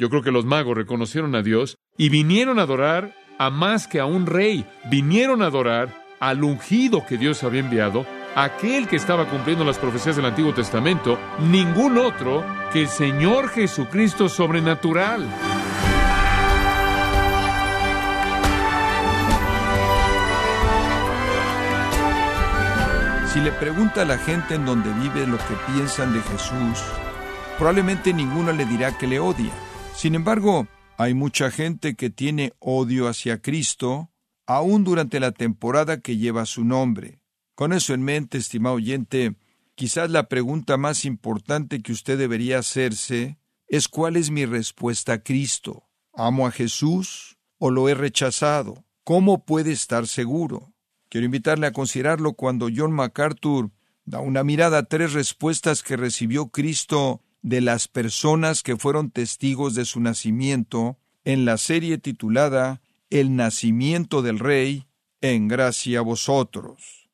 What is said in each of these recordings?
Yo creo que los magos reconocieron a Dios y vinieron a adorar a más que a un rey, vinieron a adorar al ungido que Dios había enviado, aquel que estaba cumpliendo las profecías del Antiguo Testamento, ningún otro que el Señor Jesucristo sobrenatural. Si le pregunta a la gente en donde vive lo que piensan de Jesús, probablemente ninguno le dirá que le odia. Sin embargo, hay mucha gente que tiene odio hacia Cristo, aún durante la temporada que lleva su nombre. Con eso en mente, estimado oyente, quizás la pregunta más importante que usted debería hacerse es cuál es mi respuesta a Cristo. ¿Amo a Jesús o lo he rechazado? ¿Cómo puede estar seguro? Quiero invitarle a considerarlo cuando John MacArthur da una mirada a tres respuestas que recibió Cristo de las personas que fueron testigos de su nacimiento en la serie titulada El nacimiento del Rey, en gracia a vosotros.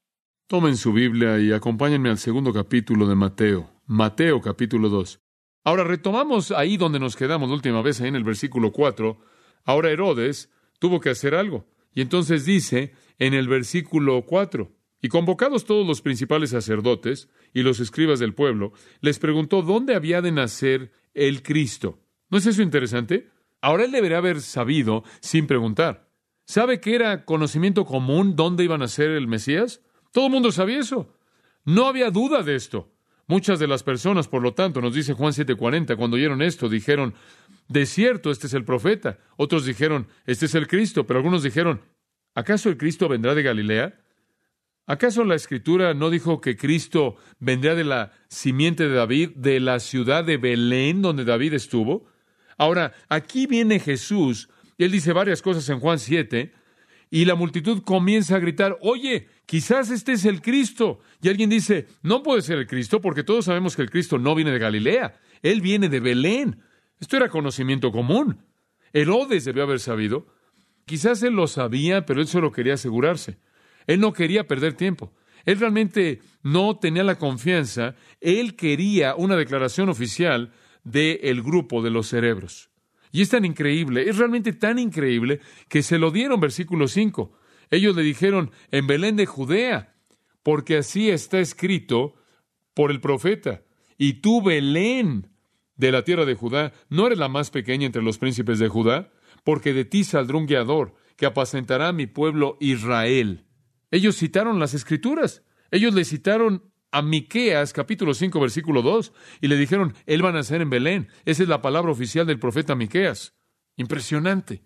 Tomen su Biblia y acompáñenme al segundo capítulo de Mateo, Mateo capítulo 2. Ahora retomamos ahí donde nos quedamos la última vez, ahí en el versículo 4. Ahora Herodes tuvo que hacer algo. Y entonces dice en el versículo 4, y convocados todos los principales sacerdotes y los escribas del pueblo, les preguntó dónde había de nacer el Cristo. ¿No es eso interesante? Ahora él debería haber sabido sin preguntar. ¿Sabe que era conocimiento común dónde iba a nacer el Mesías? Todo el mundo sabía eso. No había duda de esto. Muchas de las personas, por lo tanto, nos dice Juan 7:40, cuando oyeron esto, dijeron, de cierto, este es el profeta. Otros dijeron, este es el Cristo, pero algunos dijeron, ¿acaso el Cristo vendrá de Galilea? ¿Acaso la escritura no dijo que Cristo vendrá de la simiente de David, de la ciudad de Belén donde David estuvo? Ahora, aquí viene Jesús, y él dice varias cosas en Juan 7, y la multitud comienza a gritar, oye, quizás este es el Cristo. Y alguien dice, no puede ser el Cristo, porque todos sabemos que el Cristo no viene de Galilea, él viene de Belén. Esto era conocimiento común. Herodes debió haber sabido. Quizás él lo sabía, pero él solo quería asegurarse. Él no quería perder tiempo. Él realmente no tenía la confianza. Él quería una declaración oficial del grupo de los cerebros. Y es tan increíble, es realmente tan increíble que se lo dieron, versículo 5. Ellos le dijeron, en Belén de Judea, porque así está escrito por el profeta. Y tú, Belén, de la tierra de Judá, no eres la más pequeña entre los príncipes de Judá, porque de ti saldrá un guiador que apacentará a mi pueblo Israel. Ellos citaron las escrituras. Ellos le citaron a Miqueas capítulo 5 versículo 2 y le dijeron, él va a nacer en Belén. Esa es la palabra oficial del profeta Miqueas. Impresionante.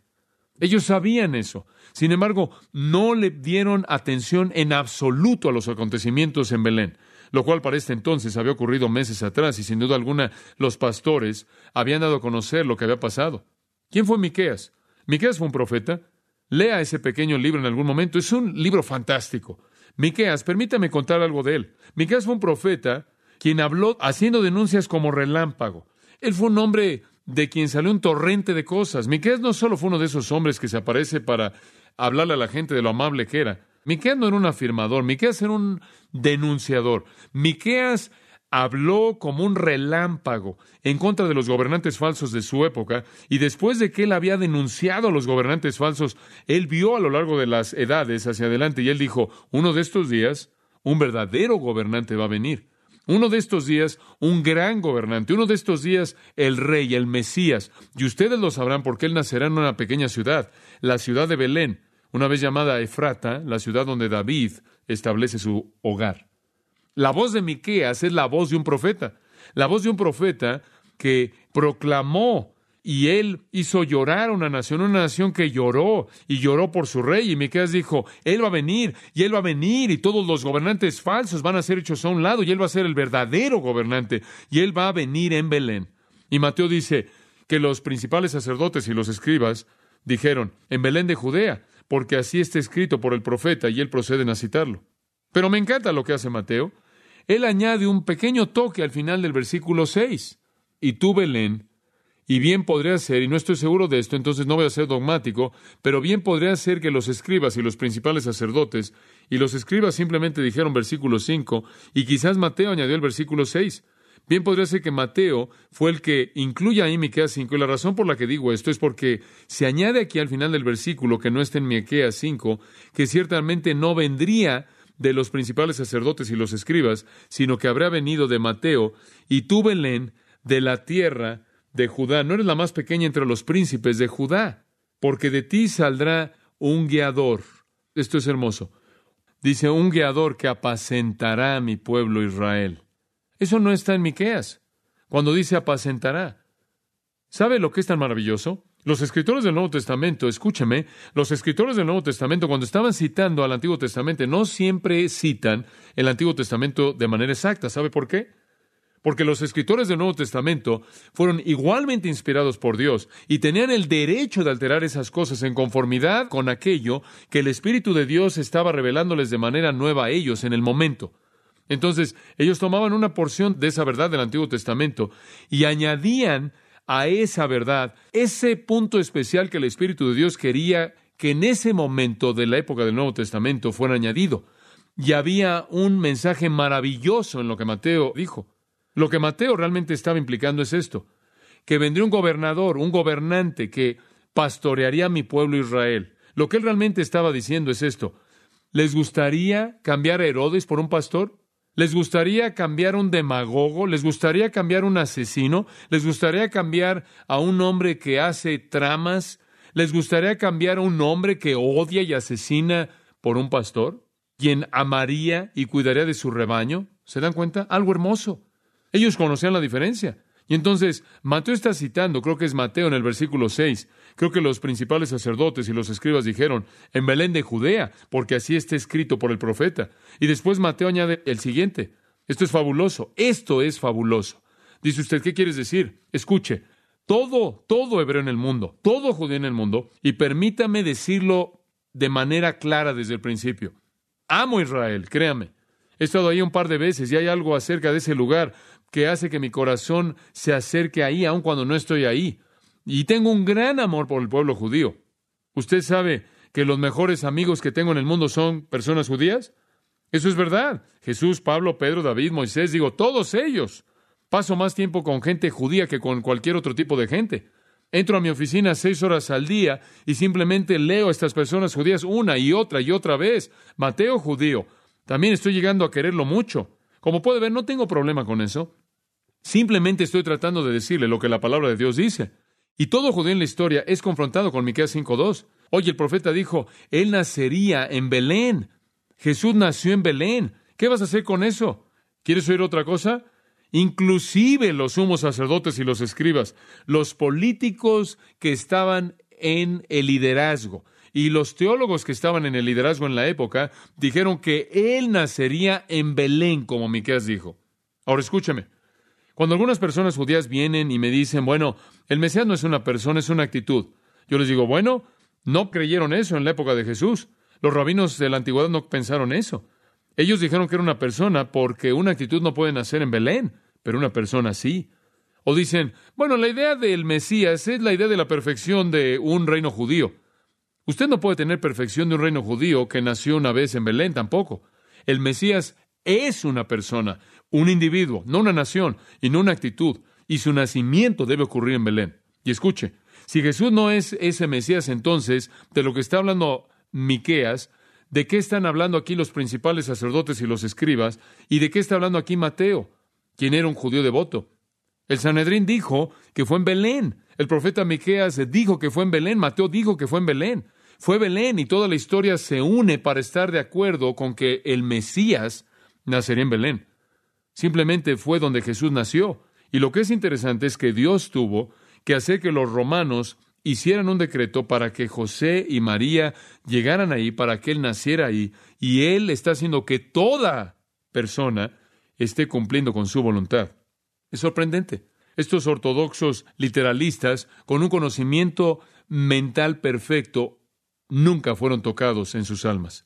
Ellos sabían eso. Sin embargo, no le dieron atención en absoluto a los acontecimientos en Belén lo cual para este entonces había ocurrido meses atrás y sin duda alguna los pastores habían dado a conocer lo que había pasado. ¿Quién fue Miqueas? Miqueas fue un profeta. Lea ese pequeño libro en algún momento. Es un libro fantástico. Miqueas, permítame contar algo de él. Miqueas fue un profeta quien habló haciendo denuncias como relámpago. Él fue un hombre de quien salió un torrente de cosas. Miqueas no solo fue uno de esos hombres que se aparece para hablarle a la gente de lo amable que era. Miqueas no era un afirmador, Miqueas era un denunciador. Miqueas habló como un relámpago en contra de los gobernantes falsos de su época, y después de que él había denunciado a los gobernantes falsos, él vio a lo largo de las edades hacia adelante y él dijo, uno de estos días, un verdadero gobernante va a venir. Uno de estos días, un gran gobernante. Uno de estos días, el rey, el Mesías. Y ustedes lo sabrán porque él nacerá en una pequeña ciudad, la ciudad de Belén, una vez llamada Efrata, la ciudad donde David establece su hogar. La voz de Miqueas es la voz de un profeta, la voz de un profeta que proclamó y él hizo llorar a una nación, una nación que lloró y lloró por su rey. Y Miqueas dijo, él va a venir y él va a venir y todos los gobernantes falsos van a ser hechos a un lado y él va a ser el verdadero gobernante y él va a venir en Belén. Y Mateo dice que los principales sacerdotes y los escribas dijeron, en Belén de Judea, porque así está escrito por el profeta y él proceden a citarlo. Pero me encanta lo que hace Mateo. Él añade un pequeño toque al final del versículo 6. Y tú, Belén, y bien podría ser, y no estoy seguro de esto, entonces no voy a ser dogmático, pero bien podría ser que los escribas y los principales sacerdotes, y los escribas simplemente dijeron versículo 5, y quizás Mateo añadió el versículo 6. Bien podría ser que Mateo fue el que incluya ahí Miqueas 5, y la razón por la que digo esto es porque se añade aquí al final del versículo que no está en Miqueas 5, que ciertamente no vendría de los principales sacerdotes y los escribas, sino que habría venido de Mateo, y tú, Belén, de la tierra de Judá. No eres la más pequeña entre los príncipes de Judá, porque de ti saldrá un guiador. Esto es hermoso. Dice, un guiador que apacentará a mi pueblo Israel. Eso no está en Miqueas. Cuando dice apacentará. ¿Sabe lo que es tan maravilloso? Los escritores del Nuevo Testamento, escúcheme, los escritores del Nuevo Testamento cuando estaban citando al Antiguo Testamento no siempre citan el Antiguo Testamento de manera exacta. ¿Sabe por qué? Porque los escritores del Nuevo Testamento fueron igualmente inspirados por Dios y tenían el derecho de alterar esas cosas en conformidad con aquello que el Espíritu de Dios estaba revelándoles de manera nueva a ellos en el momento. Entonces, ellos tomaban una porción de esa verdad del Antiguo Testamento y añadían a esa verdad ese punto especial que el Espíritu de Dios quería que en ese momento de la época del Nuevo Testamento fuera añadido. Y había un mensaje maravilloso en lo que Mateo dijo. Lo que Mateo realmente estaba implicando es esto, que vendría un gobernador, un gobernante que pastorearía a mi pueblo Israel. Lo que él realmente estaba diciendo es esto. ¿Les gustaría cambiar a Herodes por un pastor? ¿Les gustaría cambiar un demagogo? ¿Les gustaría cambiar un asesino? ¿Les gustaría cambiar a un hombre que hace tramas? ¿Les gustaría cambiar a un hombre que odia y asesina por un pastor? ¿Quien amaría y cuidaría de su rebaño? ¿Se dan cuenta? Algo hermoso. Ellos conocían la diferencia. Y entonces, Mateo está citando, creo que es Mateo en el versículo 6, creo que los principales sacerdotes y los escribas dijeron, en Belén de Judea, porque así está escrito por el profeta. Y después Mateo añade el siguiente, esto es fabuloso, esto es fabuloso. Dice usted, ¿qué quieres decir? Escuche, todo, todo hebreo en el mundo, todo judío en el mundo, y permítame decirlo de manera clara desde el principio. Amo Israel, créame. He estado ahí un par de veces y hay algo acerca de ese lugar que hace que mi corazón se acerque ahí, aun cuando no estoy ahí. Y tengo un gran amor por el pueblo judío. ¿Usted sabe que los mejores amigos que tengo en el mundo son personas judías? Eso es verdad. Jesús, Pablo, Pedro, David, Moisés, digo, todos ellos. Paso más tiempo con gente judía que con cualquier otro tipo de gente. Entro a mi oficina seis horas al día y simplemente leo a estas personas judías una y otra y otra vez. Mateo judío. También estoy llegando a quererlo mucho. Como puede ver, no tengo problema con eso. Simplemente estoy tratando de decirle lo que la palabra de Dios dice. Y todo judío en la historia es confrontado con Miqueas 5:2. Oye, el profeta dijo, él nacería en Belén. Jesús nació en Belén. ¿Qué vas a hacer con eso? ¿Quieres oír otra cosa? Inclusive los sumos sacerdotes y los escribas, los políticos que estaban en el liderazgo, y los teólogos que estaban en el liderazgo en la época dijeron que él nacería en Belén, como Miqueas dijo. Ahora escúchame. Cuando algunas personas judías vienen y me dicen, bueno, el Mesías no es una persona, es una actitud. Yo les digo, bueno, no creyeron eso en la época de Jesús. Los rabinos de la antigüedad no pensaron eso. Ellos dijeron que era una persona porque una actitud no puede nacer en Belén, pero una persona sí. O dicen, bueno, la idea del Mesías es la idea de la perfección de un reino judío. Usted no puede tener perfección de un reino judío que nació una vez en Belén tampoco. El Mesías es una persona, un individuo, no una nación y no una actitud, y su nacimiento debe ocurrir en Belén. Y escuche, si Jesús no es ese Mesías, entonces, de lo que está hablando Miqueas, ¿de qué están hablando aquí los principales sacerdotes y los escribas? ¿Y de qué está hablando aquí Mateo, quien era un judío devoto? El Sanedrín dijo que fue en Belén. El profeta Miqueas dijo que fue en Belén. Mateo dijo que fue en Belén. Fue Belén y toda la historia se une para estar de acuerdo con que el Mesías nacería en Belén. Simplemente fue donde Jesús nació. Y lo que es interesante es que Dios tuvo que hacer que los romanos hicieran un decreto para que José y María llegaran ahí, para que Él naciera ahí, y Él está haciendo que toda persona esté cumpliendo con su voluntad. Es sorprendente. Estos ortodoxos literalistas, con un conocimiento mental perfecto, nunca fueron tocados en sus almas.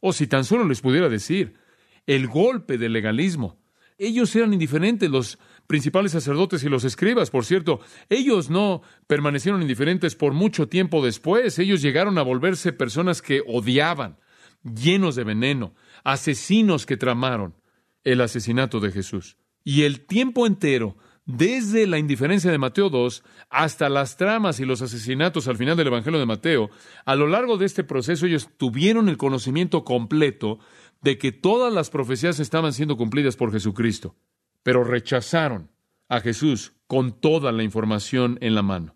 O si tan solo les pudiera decir, el golpe del legalismo. Ellos eran indiferentes, los principales sacerdotes y los escribas, por cierto, ellos no permanecieron indiferentes por mucho tiempo después, ellos llegaron a volverse personas que odiaban, llenos de veneno, asesinos que tramaron el asesinato de Jesús. Y el tiempo entero, desde la indiferencia de Mateo 2 hasta las tramas y los asesinatos al final del Evangelio de Mateo, a lo largo de este proceso ellos tuvieron el conocimiento completo de que todas las profecías estaban siendo cumplidas por Jesucristo, pero rechazaron a Jesús con toda la información en la mano.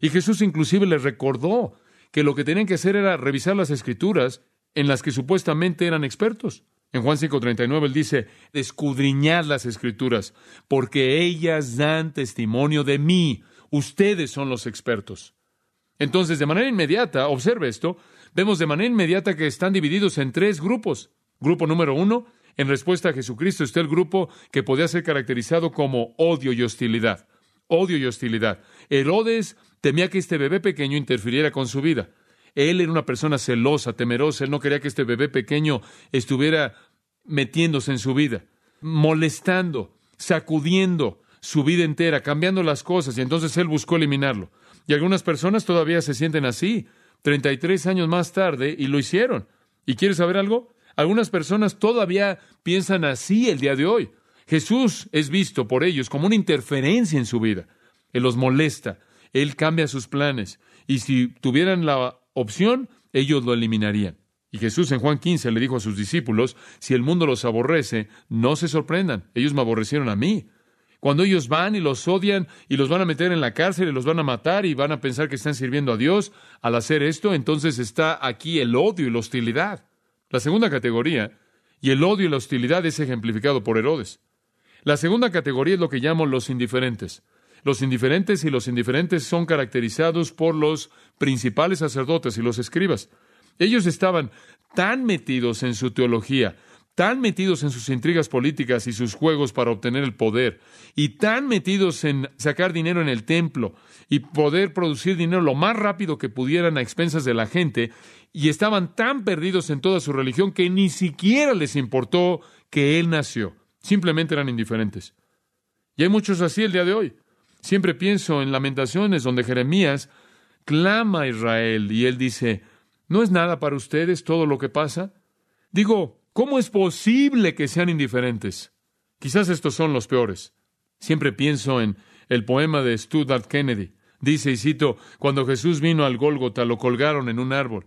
Y Jesús inclusive les recordó que lo que tenían que hacer era revisar las escrituras en las que supuestamente eran expertos. En Juan 5:39 él dice, escudriñad las escrituras, porque ellas dan testimonio de mí. Ustedes son los expertos. Entonces, de manera inmediata, observe esto, vemos de manera inmediata que están divididos en tres grupos. Grupo número uno, en respuesta a Jesucristo está el grupo que podía ser caracterizado como odio y hostilidad. Odio y hostilidad. Herodes temía que este bebé pequeño interfiriera con su vida. Él era una persona celosa, temerosa, él no quería que este bebé pequeño estuviera metiéndose en su vida, molestando, sacudiendo su vida entera, cambiando las cosas, y entonces él buscó eliminarlo. Y algunas personas todavía se sienten así, 33 años más tarde, y lo hicieron. ¿Y quieres saber algo? Algunas personas todavía piensan así el día de hoy. Jesús es visto por ellos como una interferencia en su vida. Él los molesta, Él cambia sus planes, y si tuvieran la opción, ellos lo eliminarían. Y Jesús en Juan 15 le dijo a sus discípulos, si el mundo los aborrece, no se sorprendan, ellos me aborrecieron a mí. Cuando ellos van y los odian y los van a meter en la cárcel y los van a matar y van a pensar que están sirviendo a Dios, al hacer esto, entonces está aquí el odio y la hostilidad. La segunda categoría, y el odio y la hostilidad es ejemplificado por Herodes. La segunda categoría es lo que llamo los indiferentes. Los indiferentes y los indiferentes son caracterizados por los principales sacerdotes y los escribas. Ellos estaban tan metidos en su teología, tan metidos en sus intrigas políticas y sus juegos para obtener el poder, y tan metidos en sacar dinero en el templo y poder producir dinero lo más rápido que pudieran a expensas de la gente, y estaban tan perdidos en toda su religión que ni siquiera les importó que Él nació. Simplemente eran indiferentes. Y hay muchos así el día de hoy. Siempre pienso en lamentaciones donde Jeremías clama a Israel y él dice, ¿no es nada para ustedes todo lo que pasa? Digo, ¿cómo es posible que sean indiferentes? Quizás estos son los peores. Siempre pienso en el poema de Stuart Kennedy. Dice, y cito, cuando Jesús vino al Gólgota lo colgaron en un árbol,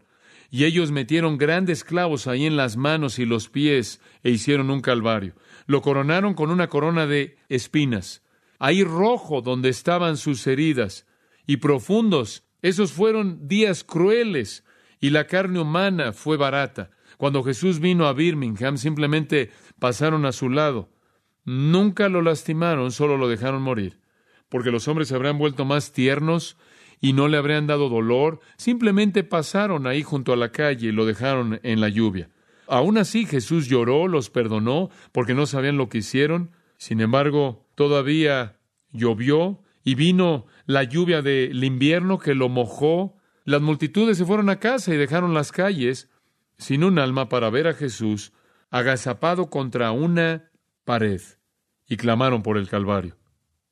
y ellos metieron grandes clavos ahí en las manos y los pies e hicieron un calvario. Lo coronaron con una corona de espinas ahí rojo donde estaban sus heridas, y profundos. Esos fueron días crueles, y la carne humana fue barata. Cuando Jesús vino a Birmingham, simplemente pasaron a su lado. Nunca lo lastimaron, solo lo dejaron morir, porque los hombres se habrían vuelto más tiernos y no le habrían dado dolor, simplemente pasaron ahí junto a la calle y lo dejaron en la lluvia. Aún así Jesús lloró, los perdonó, porque no sabían lo que hicieron. Sin embargo, todavía llovió y vino la lluvia del invierno que lo mojó. Las multitudes se fueron a casa y dejaron las calles sin un alma para ver a Jesús agazapado contra una pared y clamaron por el Calvario.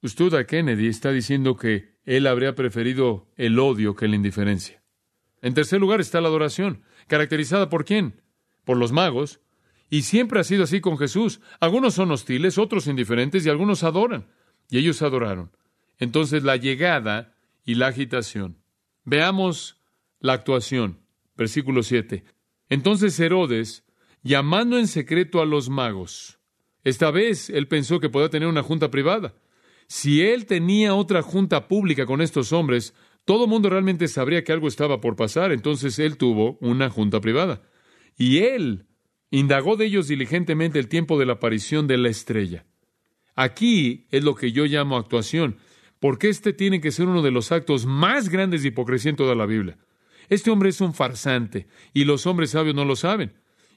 Usted Kennedy está diciendo que él habría preferido el odio que la indiferencia. En tercer lugar está la adoración, caracterizada por quién? Por los magos, y siempre ha sido así con Jesús. Algunos son hostiles, otros indiferentes y algunos adoran. Y ellos adoraron. Entonces la llegada y la agitación. Veamos la actuación. Versículo 7. Entonces Herodes, llamando en secreto a los magos, esta vez él pensó que podía tener una junta privada. Si él tenía otra junta pública con estos hombres, todo el mundo realmente sabría que algo estaba por pasar, entonces él tuvo una junta privada. Y él Indagó de ellos diligentemente el tiempo de la aparición de la estrella. Aquí es lo que yo llamo actuación, porque este tiene que ser uno de los actos más grandes de hipocresía en toda la Biblia. Este hombre es un farsante, y los hombres sabios no lo saben,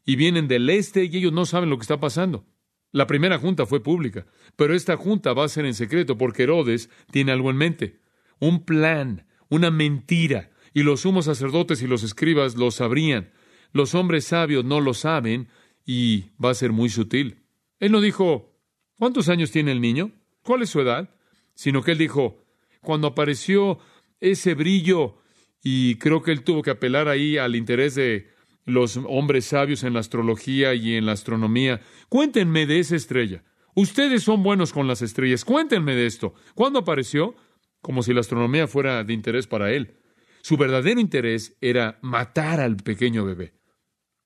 y vienen del este y ellos no saben lo que está pasando. La primera junta fue pública, pero esta junta va a ser en secreto porque Herodes tiene algo en mente, un plan, una mentira, y los sumos sacerdotes y los escribas lo sabrían. Los hombres sabios no lo saben y va a ser muy sutil. Él no dijo, ¿cuántos años tiene el niño? ¿Cuál es su edad? Sino que él dijo, cuando apareció ese brillo, y creo que él tuvo que apelar ahí al interés de los hombres sabios en la astrología y en la astronomía, cuéntenme de esa estrella. Ustedes son buenos con las estrellas. Cuéntenme de esto. ¿Cuándo apareció? Como si la astronomía fuera de interés para él. Su verdadero interés era matar al pequeño bebé.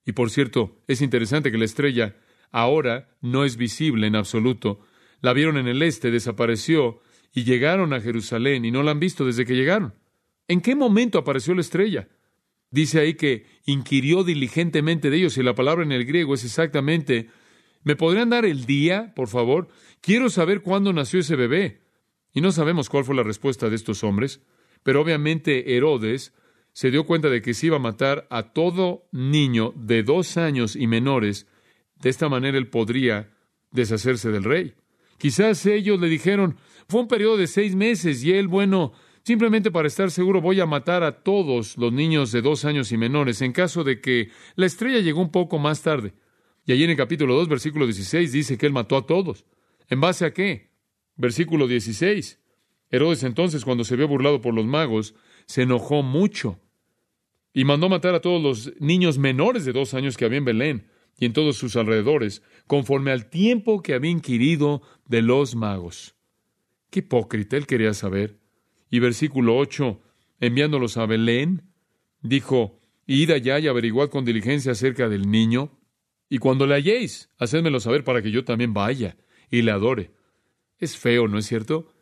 Y por cierto, es interesante que la estrella ahora no es visible en absoluto. La vieron en el este, desapareció y llegaron a Jerusalén y no la han visto desde que llegaron. ¿En qué momento apareció la estrella? Dice ahí que inquirió diligentemente de ellos y la palabra en el griego es exactamente, ¿me podrían dar el día, por favor? Quiero saber cuándo nació ese bebé. Y no sabemos cuál fue la respuesta de estos hombres, pero obviamente Herodes se dio cuenta de que se iba a matar a todo niño de dos años y menores. De esta manera él podría deshacerse del rey. Quizás ellos le dijeron, fue un periodo de seis meses y él, bueno, Simplemente para estar seguro voy a matar a todos los niños de dos años y menores en caso de que la estrella llegó un poco más tarde. Y allí en el capítulo 2, versículo 16, dice que él mató a todos. ¿En base a qué? Versículo 16. Herodes entonces, cuando se vio burlado por los magos, se enojó mucho y mandó matar a todos los niños menores de dos años que había en Belén y en todos sus alrededores, conforme al tiempo que había inquirido de los magos. Qué hipócrita, él quería saber. Y versículo 8, enviándolos a Belén, dijo, Id allá y averiguad con diligencia acerca del niño, y cuando le halléis, hacedmelo saber para que yo también vaya y le adore. Es feo, ¿no es cierto?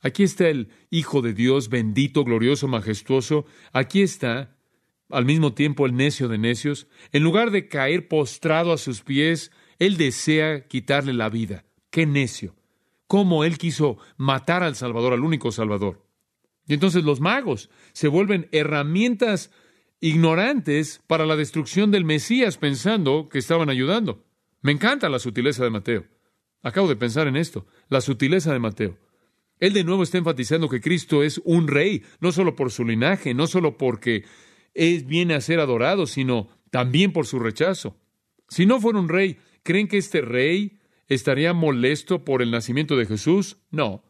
Aquí está el Hijo de Dios, bendito, glorioso, majestuoso. Aquí está, al mismo tiempo, el necio de necios. En lugar de caer postrado a sus pies, Él desea quitarle la vida. ¡Qué necio! ¿Cómo Él quiso matar al Salvador, al único Salvador? Y entonces los magos se vuelven herramientas ignorantes para la destrucción del Mesías pensando que estaban ayudando. Me encanta la sutileza de Mateo. Acabo de pensar en esto, la sutileza de Mateo. Él de nuevo está enfatizando que Cristo es un rey, no solo por su linaje, no solo porque es, viene a ser adorado, sino también por su rechazo. Si no fuera un rey, ¿creen que este rey estaría molesto por el nacimiento de Jesús? No,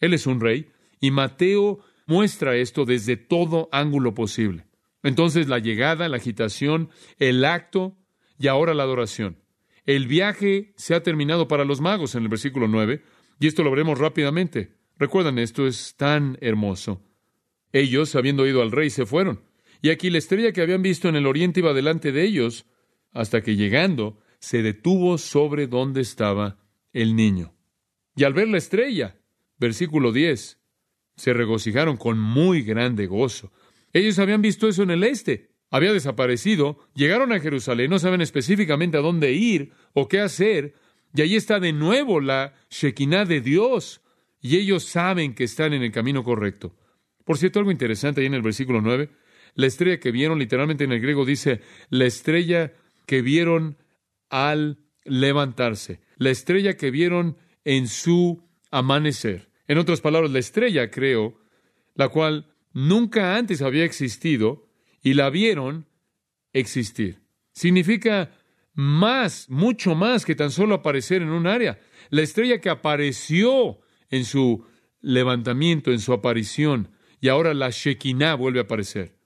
Él es un rey. Y Mateo muestra esto desde todo ángulo posible. Entonces la llegada, la agitación, el acto y ahora la adoración. El viaje se ha terminado para los magos en el versículo 9, y esto lo veremos rápidamente. Recuerdan, esto es tan hermoso. Ellos, habiendo ido al rey, se fueron. Y aquí la estrella que habían visto en el oriente iba delante de ellos, hasta que llegando, se detuvo sobre donde estaba el niño. Y al ver la estrella, versículo 10, se regocijaron con muy grande gozo. Ellos habían visto eso en el este. Había desaparecido, llegaron a Jerusalén, no saben específicamente a dónde ir o qué hacer, y allí está de nuevo la Shekinah de Dios, y ellos saben que están en el camino correcto. Por cierto, algo interesante ahí en el versículo 9, la estrella que vieron, literalmente en el griego dice, la estrella que vieron al levantarse, la estrella que vieron en su amanecer. En otras palabras, la estrella, creo, la cual nunca antes había existido y la vieron existir. Significa más, mucho más que tan solo aparecer en un área. La estrella que apareció en su levantamiento, en su aparición, y ahora la Shekinah vuelve a aparecer.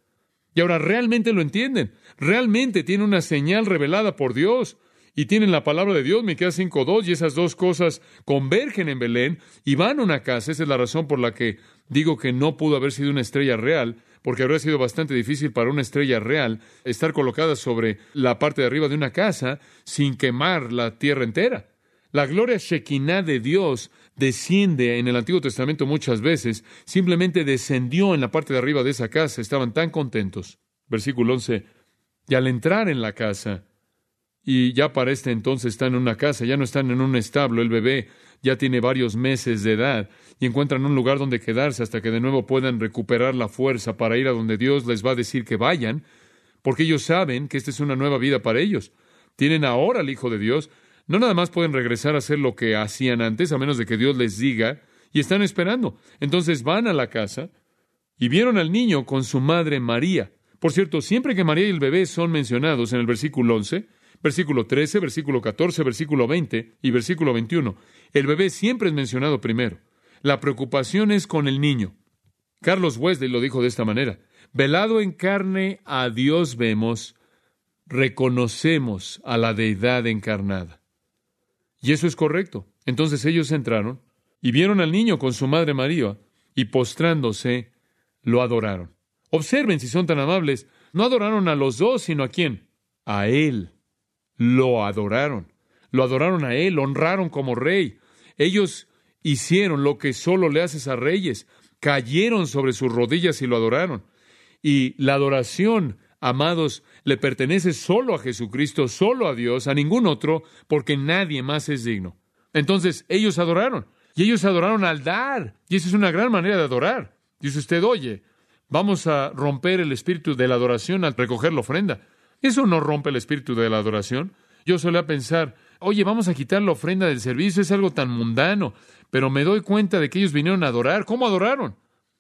Y ahora realmente lo entienden, realmente tiene una señal revelada por Dios y tienen la palabra de Dios, Miqueas 5.2, y esas dos cosas convergen en Belén y van a una casa. Esa es la razón por la que digo que no pudo haber sido una estrella real, porque habría sido bastante difícil para una estrella real estar colocada sobre la parte de arriba de una casa sin quemar la tierra entera. La gloria Shekinah de Dios desciende en el Antiguo Testamento muchas veces, simplemente descendió en la parte de arriba de esa casa, estaban tan contentos. Versículo 11. Y al entrar en la casa, y ya para este entonces están en una casa, ya no están en un establo, el bebé ya tiene varios meses de edad y encuentran un lugar donde quedarse hasta que de nuevo puedan recuperar la fuerza para ir a donde Dios les va a decir que vayan, porque ellos saben que esta es una nueva vida para ellos. Tienen ahora al Hijo de Dios, no nada más pueden regresar a hacer lo que hacían antes, a menos de que Dios les diga, y están esperando. Entonces van a la casa y vieron al niño con su madre María. Por cierto, siempre que María y el bebé son mencionados en el versículo 11, versículo 13, versículo 14, versículo 20 y versículo 21. El bebé siempre es mencionado primero. La preocupación es con el niño. Carlos Wesley lo dijo de esta manera. Velado en carne a Dios vemos, reconocemos a la deidad encarnada. Y eso es correcto. Entonces ellos entraron y vieron al niño con su madre María, y postrándose, lo adoraron. Observen si son tan amables, no adoraron a los dos, sino a quién? A él. Lo adoraron. Lo adoraron a él, honraron como rey. Ellos hicieron lo que solo le haces a reyes, cayeron sobre sus rodillas y lo adoraron. Y la adoración, amados, le pertenece solo a Jesucristo, solo a Dios, a ningún otro, porque nadie más es digno. Entonces ellos adoraron, y ellos adoraron al dar, y esa es una gran manera de adorar. Dice usted, oye, vamos a romper el espíritu de la adoración al recoger la ofrenda. Eso no rompe el espíritu de la adoración. Yo solía pensar, oye, vamos a quitar la ofrenda del servicio, es algo tan mundano, pero me doy cuenta de que ellos vinieron a adorar. ¿Cómo adoraron?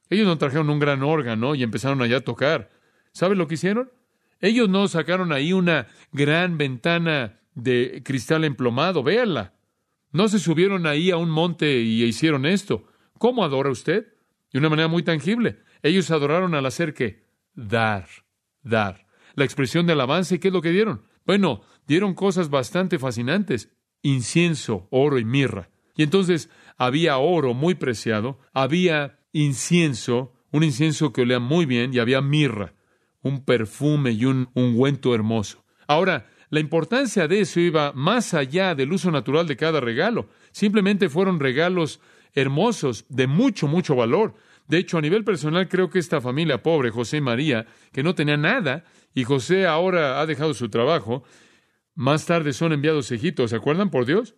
Ellos no trajeron un gran órgano y empezaron allá a tocar. ¿Sabes lo que hicieron? Ellos no sacaron ahí una gran ventana de cristal emplomado, véanla. No se subieron ahí a un monte y hicieron esto. ¿Cómo adora usted? De una manera muy tangible. Ellos adoraron al hacer qué? Dar, dar. La expresión de alabanza y qué es lo que dieron. Bueno, dieron cosas bastante fascinantes. Incienso, oro y mirra. Y entonces había oro muy preciado, había incienso, un incienso que olía muy bien, y había mirra, un perfume y un ungüento hermoso. Ahora, la importancia de eso iba más allá del uso natural de cada regalo. Simplemente fueron regalos hermosos, de mucho, mucho valor. De hecho, a nivel personal, creo que esta familia pobre, José y María, que no tenía nada, y José ahora ha dejado su trabajo, más tarde son enviados a Egipto, ¿se acuerdan por Dios?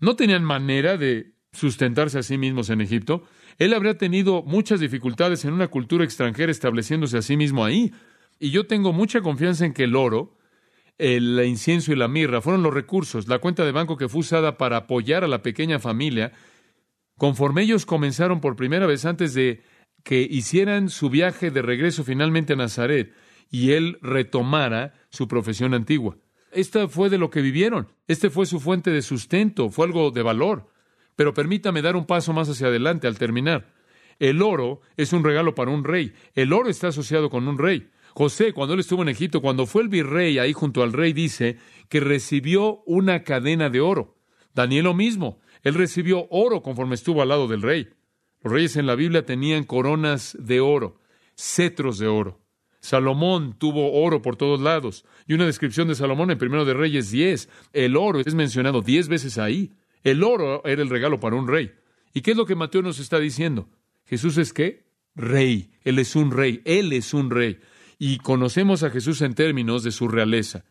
No tenían manera de sustentarse a sí mismos en Egipto. Él habría tenido muchas dificultades en una cultura extranjera estableciéndose a sí mismo ahí. Y yo tengo mucha confianza en que el oro, el incienso y la mirra fueron los recursos, la cuenta de banco que fue usada para apoyar a la pequeña familia, conforme ellos comenzaron por primera vez antes de que hicieran su viaje de regreso finalmente a Nazaret y él retomara su profesión antigua. Esta fue de lo que vivieron, este fue su fuente de sustento, fue algo de valor. Pero permítame dar un paso más hacia adelante al terminar. El oro es un regalo para un rey. El oro está asociado con un rey. José, cuando él estuvo en Egipto, cuando fue el virrey ahí junto al rey, dice que recibió una cadena de oro. Daniel lo mismo. Él recibió oro conforme estuvo al lado del rey. Los reyes en la Biblia tenían coronas de oro, cetros de oro. Salomón tuvo oro por todos lados. Y una descripción de Salomón en Primero de Reyes 10. El oro es mencionado diez veces ahí. El oro era el regalo para un rey. ¿Y qué es lo que Mateo nos está diciendo? Jesús es qué? Rey. Él es un rey. Él es un rey y conocemos a Jesús en términos de su realeza.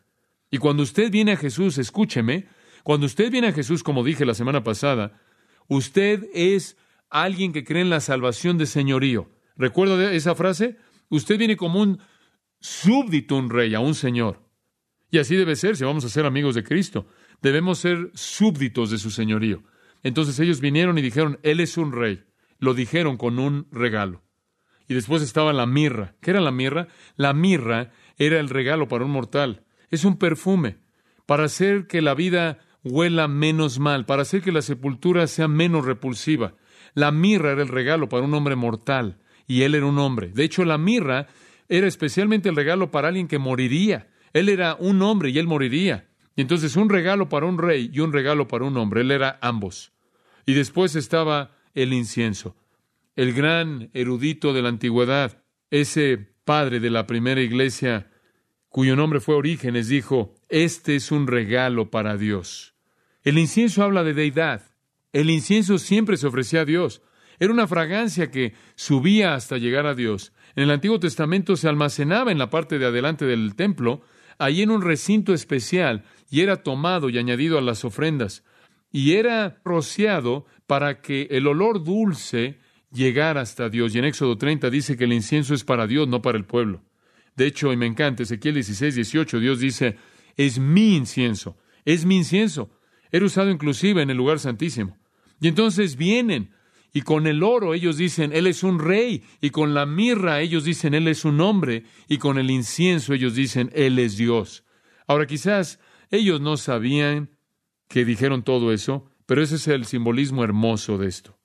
Y cuando usted viene a Jesús, escúcheme, cuando usted viene a Jesús, como dije la semana pasada, usted es alguien que cree en la salvación de señorío. ¿Recuerda esa frase? Usted viene como un súbdito, un rey, a un señor. Y así debe ser si vamos a ser amigos de Cristo. Debemos ser súbditos de su señorío. Entonces ellos vinieron y dijeron, Él es un rey. Lo dijeron con un regalo. Y después estaba la mirra. ¿Qué era la mirra? La mirra era el regalo para un mortal. Es un perfume para hacer que la vida huela menos mal, para hacer que la sepultura sea menos repulsiva. La mirra era el regalo para un hombre mortal, y él era un hombre. De hecho, la mirra era especialmente el regalo para alguien que moriría. Él era un hombre y él moriría. Y entonces un regalo para un rey y un regalo para un hombre. Él era ambos. Y después estaba el incienso el gran erudito de la antigüedad, ese padre de la primera iglesia, cuyo nombre fue Orígenes, dijo, este es un regalo para Dios. El incienso habla de deidad. El incienso siempre se ofrecía a Dios. Era una fragancia que subía hasta llegar a Dios. En el Antiguo Testamento se almacenaba en la parte de adelante del templo, allí en un recinto especial, y era tomado y añadido a las ofrendas. Y era rociado para que el olor dulce llegar hasta Dios. Y en Éxodo 30 dice que el incienso es para Dios, no para el pueblo. De hecho, y me encanta, Ezequiel 16, 18, Dios dice, es mi incienso, es mi incienso. Era usado inclusive en el lugar santísimo. Y entonces vienen y con el oro ellos dicen, Él es un rey, y con la mirra ellos dicen, Él es un hombre, y con el incienso ellos dicen, Él es Dios. Ahora quizás ellos no sabían que dijeron todo eso, pero ese es el simbolismo hermoso de esto.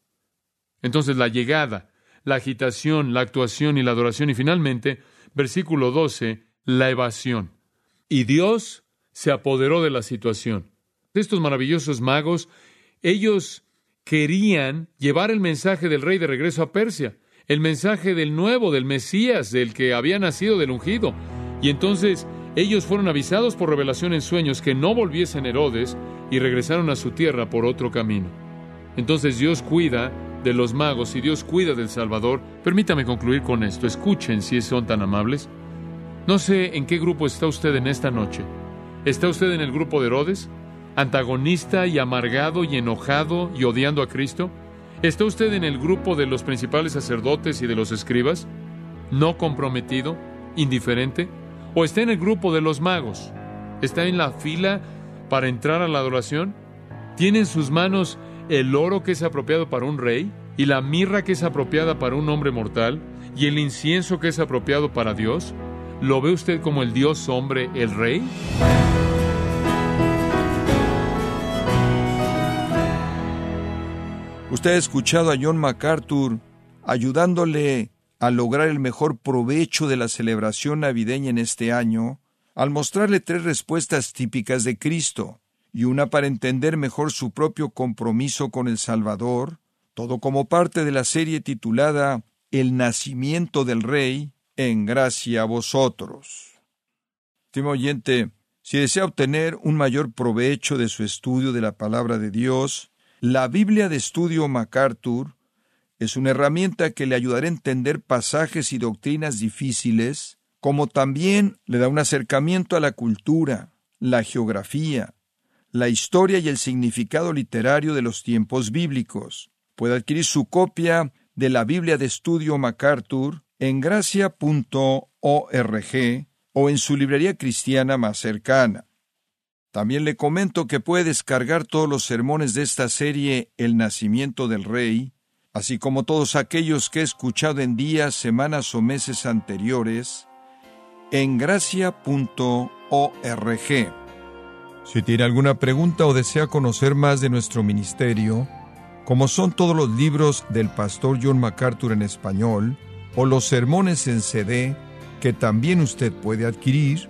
Entonces la llegada, la agitación, la actuación y la adoración y finalmente, versículo 12, la evasión. Y Dios se apoderó de la situación. Estos maravillosos magos Ellos querían llevar el mensaje del rey de regreso a Persia, el mensaje del nuevo, del Mesías, del que había nacido del ungido. Y entonces ellos fueron avisados por revelación en sueños que no volviesen Herodes y regresaron a su tierra por otro camino. Entonces Dios cuida de los magos y Dios cuida del Salvador. Permítame concluir con esto. Escuchen si son tan amables. No sé en qué grupo está usted en esta noche. ¿Está usted en el grupo de Herodes? ¿Antagonista y amargado y enojado y odiando a Cristo? ¿Está usted en el grupo de los principales sacerdotes y de los escribas? ¿No comprometido? ¿Indiferente? ¿O está en el grupo de los magos? ¿Está en la fila para entrar a la adoración? ¿Tiene en sus manos el oro que es apropiado para un rey? ¿Y la mirra que es apropiada para un hombre mortal? ¿Y el incienso que es apropiado para Dios? ¿Lo ve usted como el Dios hombre, el rey? Usted ha escuchado a John MacArthur ayudándole a lograr el mejor provecho de la celebración navideña en este año, al mostrarle tres respuestas típicas de Cristo, y una para entender mejor su propio compromiso con el Salvador, todo como parte de la serie titulada El nacimiento del Rey, en gracia a vosotros. Estimo oyente, si desea obtener un mayor provecho de su estudio de la palabra de Dios, la Biblia de Estudio MacArthur es una herramienta que le ayudará a entender pasajes y doctrinas difíciles, como también le da un acercamiento a la cultura, la geografía, la historia y el significado literario de los tiempos bíblicos. Puede adquirir su copia de la Biblia de Estudio MacArthur en gracia.org o en su librería cristiana más cercana. También le comento que puede descargar todos los sermones de esta serie El nacimiento del Rey, así como todos aquellos que he escuchado en días, semanas o meses anteriores, en gracia.org. Si tiene alguna pregunta o desea conocer más de nuestro ministerio, como son todos los libros del pastor John MacArthur en español, o los sermones en CD, que también usted puede adquirir,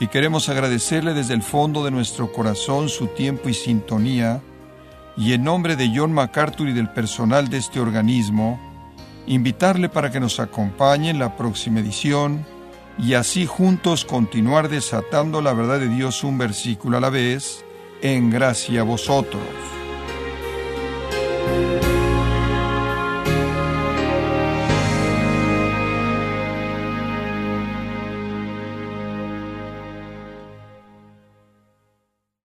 y queremos agradecerle desde el fondo de nuestro corazón su tiempo y sintonía, y en nombre de John MacArthur y del personal de este organismo, invitarle para que nos acompañe en la próxima edición y así juntos continuar desatando la verdad de Dios un versículo a la vez, en gracia a vosotros.